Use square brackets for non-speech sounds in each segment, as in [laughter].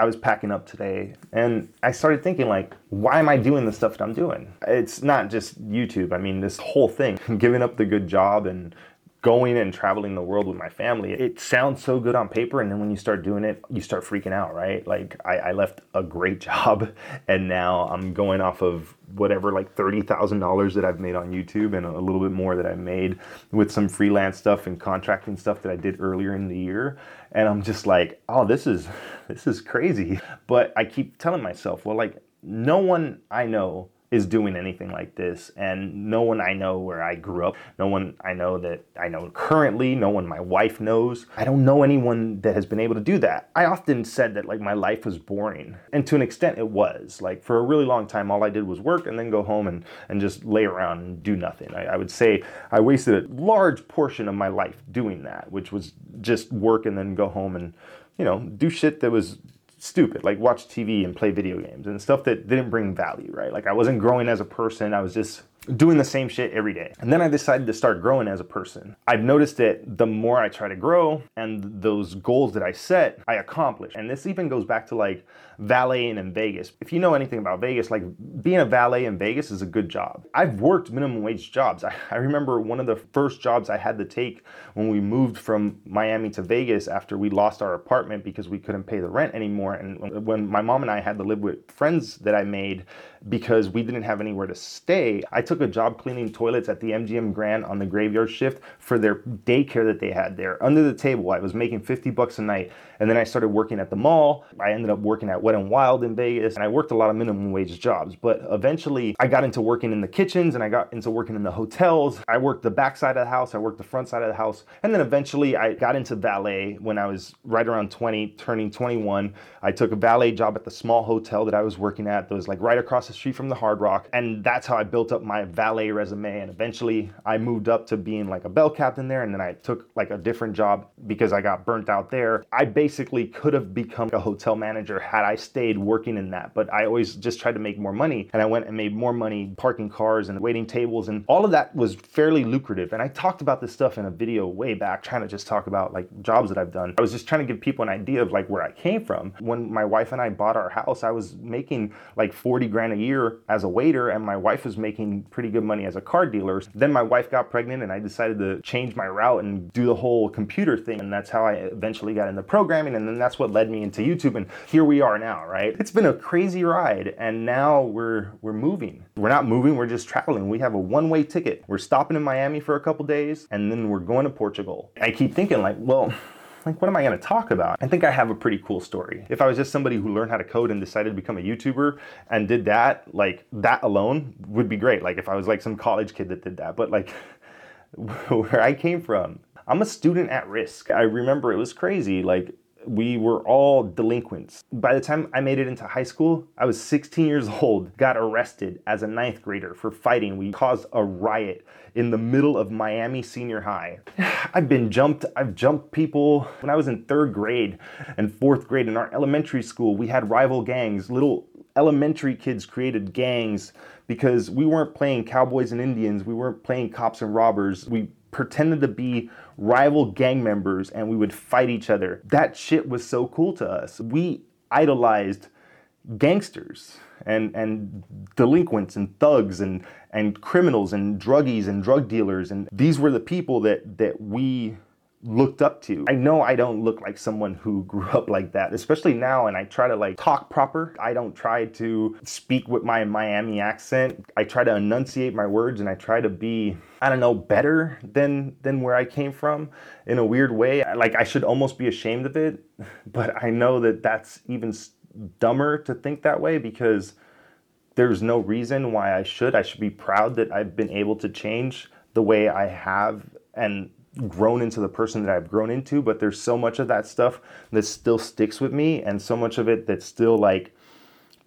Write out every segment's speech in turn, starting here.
I was packing up today and I started thinking like, why am I doing the stuff that I'm doing? It's not just YouTube. I mean, this whole thing, [laughs] giving up the good job and going and traveling the world with my family. It sounds so good on paper, and then when you start doing it, you start freaking out, right? Like I, I left a great [laughs] job, and now I'm going off of whatever like thirty thousand dollars that I've made on YouTube, and a little bit more that I made with some freelance stuff and contracting stuff that I did earlier in the year. And I'm just like, oh, this is [laughs] this is crazy. But I keep telling myself, well, like no one I know is doing anything like this and no one I know where I grew up, no one I know that I know currently, no one my wife knows. I don't know anyone that has been able to do that. I often said that like my life was boring and to an extent it was. Like for a really long time all I did was work and then go home and, and just lay around and do nothing. I, I would say I wasted a large portion of my life doing that, which was just work and then go home and you know, do shit that was stupid, like watch TV and play video games and stuff that didn't bring value, right? Like I wasn't growing as a person. I was just doing the same shit every day. And then I decided to start growing as a person. I've noticed that the more I try to grow and those goals that I set, I accomplish. And this even goes back to like valeting in Vegas. If you know anything about Vegas, like being a valet in Vegas is a good job. I've worked minimum wage jobs. I, I remember one of the first jobs I had to take when we moved from Miami to Vegas after we lost our apartment because we couldn't pay the rent anymore. And when my mom and I had to live with friends that I made because we didn't have anywhere to stay, I took a job cleaning toilets at the MGM Grand on the graveyard shift for their daycare that they had there. Under the table, I was making 50 bucks a night. And then I started working at the mall. I ended up working at Wet and Wild in Vegas, and I worked a lot of minimum wage jobs. But eventually, I got into working in the kitchens and I got into working in the hotels. I worked the back side of the house, I worked the front side of the house. And then eventually, I got into valet when I was right around 20, turning 21. I took a valet job at the small hotel that I was working at that was like right across the street from the Hard Rock. And that's how I built up my valet resume. And eventually, I moved up to being like a bell captain there. And then I took like a different job because I got burnt out there. I basically basically could have become a hotel manager had I stayed working in that. But I always just tried to make more money. And I went and made more money parking cars and waiting tables. And all of that was fairly lucrative. And I talked about this stuff in a video way back, trying to just talk about like jobs that I've done. I was just trying to give people an idea of like where I came from. When my wife and I bought our house, I was making like 40 grand a year as a waiter, and my wife was making pretty good money as a car dealer. Then my wife got pregnant, and I decided to change my route and do the whole computer thing. And that's how I eventually got into programming, and then that's what led me into YouTube. And here we are now, right? It's been a crazy ride, and now we're we're moving. We're not moving, we're just traveling. We have a one-way ticket. We're stopping in Miami for a couple days, and then we're going to Portugal. I keep thinking, like, well, like what am I going to talk about? I think I have a pretty cool story. If I was just somebody who learned how to code and decided to become a YouTuber and did that, like that alone would be great. Like if I was like some college kid that did that, but like [laughs] where I came from, I'm a student at risk. I remember it was crazy. Like we were all delinquents. By the time I made it into high school, I was 16 years [laughs] old, got arrested as a ninth grader for fighting. We caused a riot in the middle of Miami Senior High. [sighs] I've been jumped, I've jumped people. When I was in third grade and fourth grade in our elementary school, we had rival gangs. Little elementary kids created gangs because we weren't playing cowboys and Indians, we weren't playing cops and robbers. We pretended to be rival gang members and we would fight each other. That shit was so cool to us. We idolized gangsters and and delinquents and thugs and and criminals and druggies and drug dealers and these were the people that that we looked up to. I know I don't look like someone who [laughs] grew up like that, especially now and I try to like talk proper. I don't try to speak with my Miami accent. I try to enunciate my words and I try to be I don't know better than than where I came from in a weird way. Like I should almost be ashamed of it, [laughs] but I know that that's even dumber to think that way because there's no reason why I should. I should be proud that I've been able to change the way I have and grown into the person that I've grown into, but there's so much of that stuff that still sticks with me and so much of it that's still like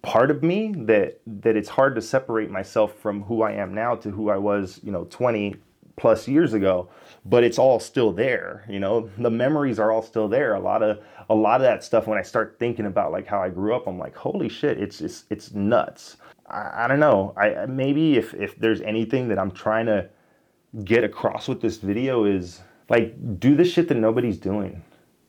part of me that that it's hard to separate myself from who I am now to who I was, you know, 20 plus years ago, but it's all still there, you know. The memories are all still there. A lot of a lot of that stuff when I start thinking about like how I grew up, I'm like, holy shit, it's it's it's nuts. I, I don't know. I maybe if if there's anything that I'm trying to get across with this video is like do the shit that nobody's doing.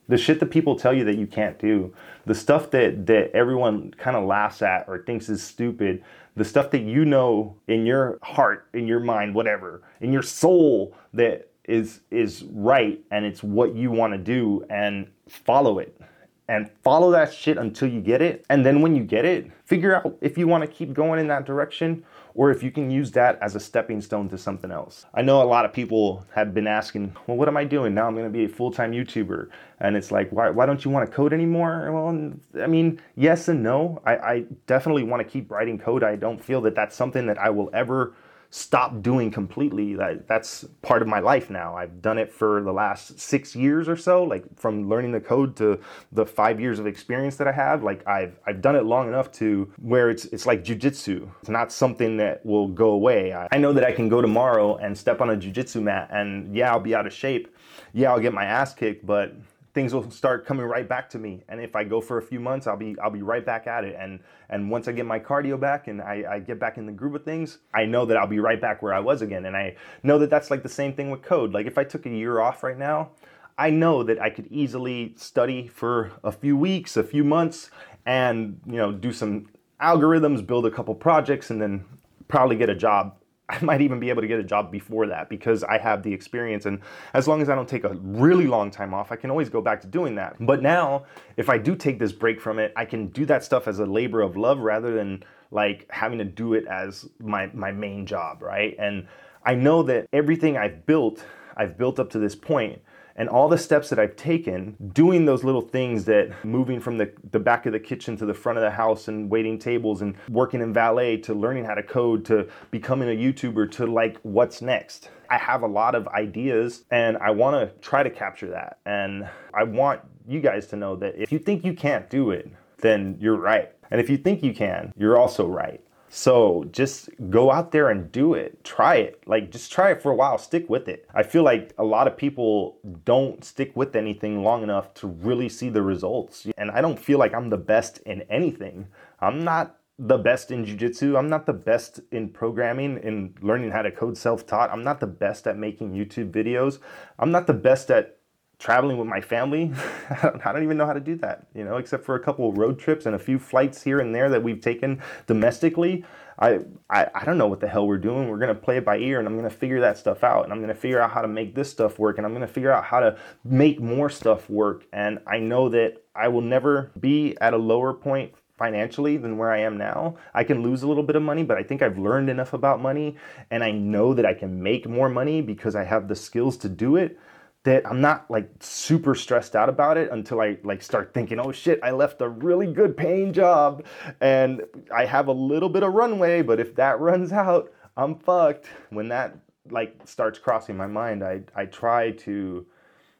The shit that people tell you that you can't do, the stuff that that everyone kind of laughs at or thinks is stupid, the stuff that you know in your heart, in your mind, whatever, in your soul that is is right and it's what you want to do and follow it and follow that shit until you get it. And then when you get it, figure out if you want to keep going in that direction or if you can use that as a stepping stone to something else. I know a lot of people have been asking, well, what am I doing? Now I'm going to be a full time YouTuber. And it's like, why, why don't you want to code anymore? Well, I mean, yes and no. I, I definitely want to keep writing code. I don't feel that that's something that I will ever stop doing completely. That that's part of my life now. I've done it for the last six years or so, like from learning the code to the five years of experience that I have. Like I've I've done it long enough to where it's it's like jujitsu. It's not something that will go away. I, I know that I can go tomorrow and step on a jujitsu mat, and yeah, I'll be out of shape. Yeah, I'll get my ass kicked, but things will start coming right back to me. And if I go for a few months, I'll be I'll be right back at it. And and once I get my cardio back and I, I get back in the groove of things, I know that I'll be right back where I was again. And I know that that's like the same thing with code. Like if I took a year off right now, I know that I could easily study for a few weeks, a few months, and you know do some algorithms, build a couple projects, and then probably get a job I might even be able to get a job before that because I have the experience. And as long as I don't take a really long time off, I can always go back to doing that. But now, if I do take this break from it, I can do that stuff as a labor of love rather than like having to do it as my, my main job, right? And I know that everything I've built, I've built up to this point and all the steps that I've taken, doing those little things that moving from the, the back of the kitchen to the front of the house and waiting tables and working in valet to learning how to code to becoming a YouTuber to like what's next. I have a lot of ideas and I want to try to capture that. And I want you guys to know that if you think you can't do it, then you're right. And if you think you can, you're also right. So just go out there and do it. Try it. Like just try it for a while. Stick with it. I feel like a lot of people don't stick with anything long enough to really see the results. And I don't feel like I'm the best in anything. I'm not the best in jiu-jitsu. I'm not the best in programming in learning how to code self-taught. I'm not the best at making YouTube videos. I'm not the best at traveling with my family, [laughs] I don't even know how to do that, you know, except for a couple of road trips and a few flights here and there that we've taken domestically. I, I, I don't know what the hell we're doing. We're gonna play it by ear and I'm gonna figure that stuff out and I'm gonna figure out how to make this stuff work and I'm gonna figure out how to make more stuff work. And I know that I will never be at a lower point financially than where I am now. I can lose a little bit of money, but I think I've learned enough about money and I know that I can make more money because I have the skills to do it that I'm not like super stressed out about it until I like start thinking, oh shit, I left a really good paying job and I have a little bit of runway, but if that runs out, I'm fucked. When that like starts crossing my mind, I I try to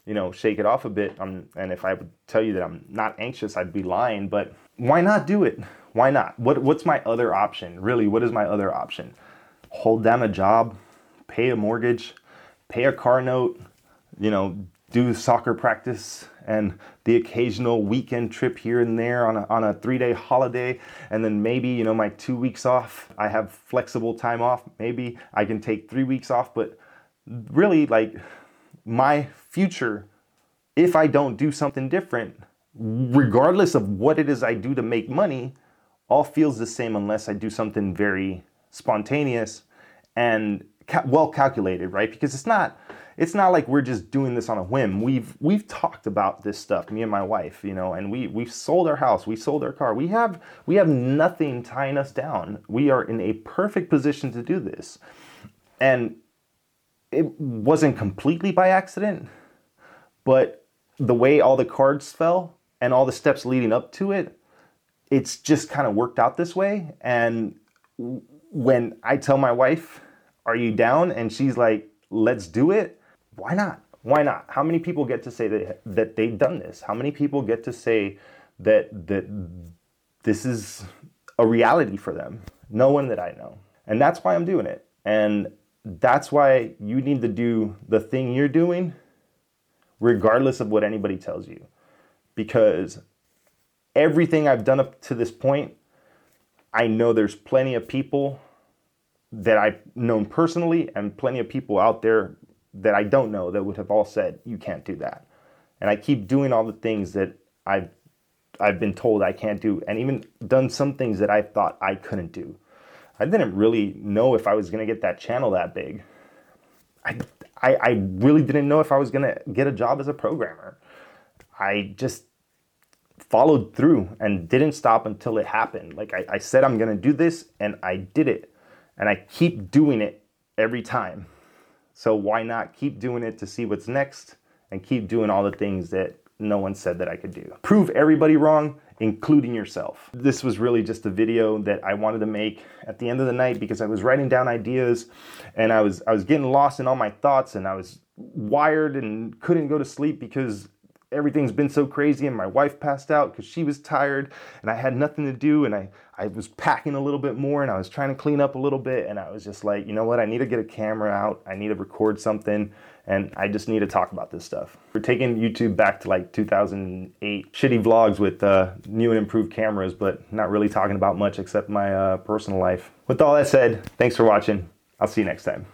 you know shake it off a bit. Um, and if I would tell you that I'm not anxious, I'd be lying. But why not do it? Why not? What what's my other option? Really, what is my other option? Hold down a job, pay a mortgage, pay a car note you know, do soccer practice and the occasional weekend trip here and there on a, on a three day holiday. And then maybe, you know, my two weeks off, I have flexible time off. Maybe I can take three weeks off. But really, like, my future, if I don't do something different, regardless of what it is I do to make money, all feels the same unless I do something very spontaneous and ca- well calculated, right? Because it's not it's not like we're just doing this on a whim. We've we've talked about this stuff, me and my wife, you know, and we we've sold our house, we sold our car. We have we have nothing tying us down. We are in a perfect position to do this. And it wasn't completely by accident, but the way all the cards fell and all the steps leading up to it, it's just kind of worked out this way. And when I tell my wife, "Are you down?" and she's like, "Let's do it." Why not? Why not? How many people get to say that that they've done this? How many people get to say that that this is a reality for them? No one that I know. And that's why I'm doing it. And that's why you need to do the thing you're doing regardless of what anybody tells you. Because everything I've done up to this point, I know there's plenty of people that I've known personally and plenty of people out there that I don't know that would have all said, you can't do that. and I keep doing all the things that I've I've been told I can't do, and even done some things that I thought I couldn't do. I didn't really know if I was gonna get that channel that big. I, I, I really didn't know if I was gonna get a job as a programmer. I just followed through and didn't stop until it happened. Like I, I said, I'm gonna do this, and I did it, and I keep doing it every time. So why not keep doing it to see what's next and keep doing all the things that no one said that I could do? Prove everybody wrong, including yourself. This was really just a video that I wanted to make at the end of the night because I was writing down ideas and I was I was getting lost in all my thoughts and I was wired and couldn't go to sleep because everything's been so crazy and my wife passed out because she was tired and I had nothing to do and I, I was packing a little bit more and I was trying to clean up a little bit and I was just like, you know what, I need to get a camera out, I need to record something and I just need to talk about this stuff. We're taking YouTube back to like 2008, shitty vlogs with uh, new and improved cameras, but not really talking about much except my uh, personal life. With all that said, thanks for watching. I'll see you next time.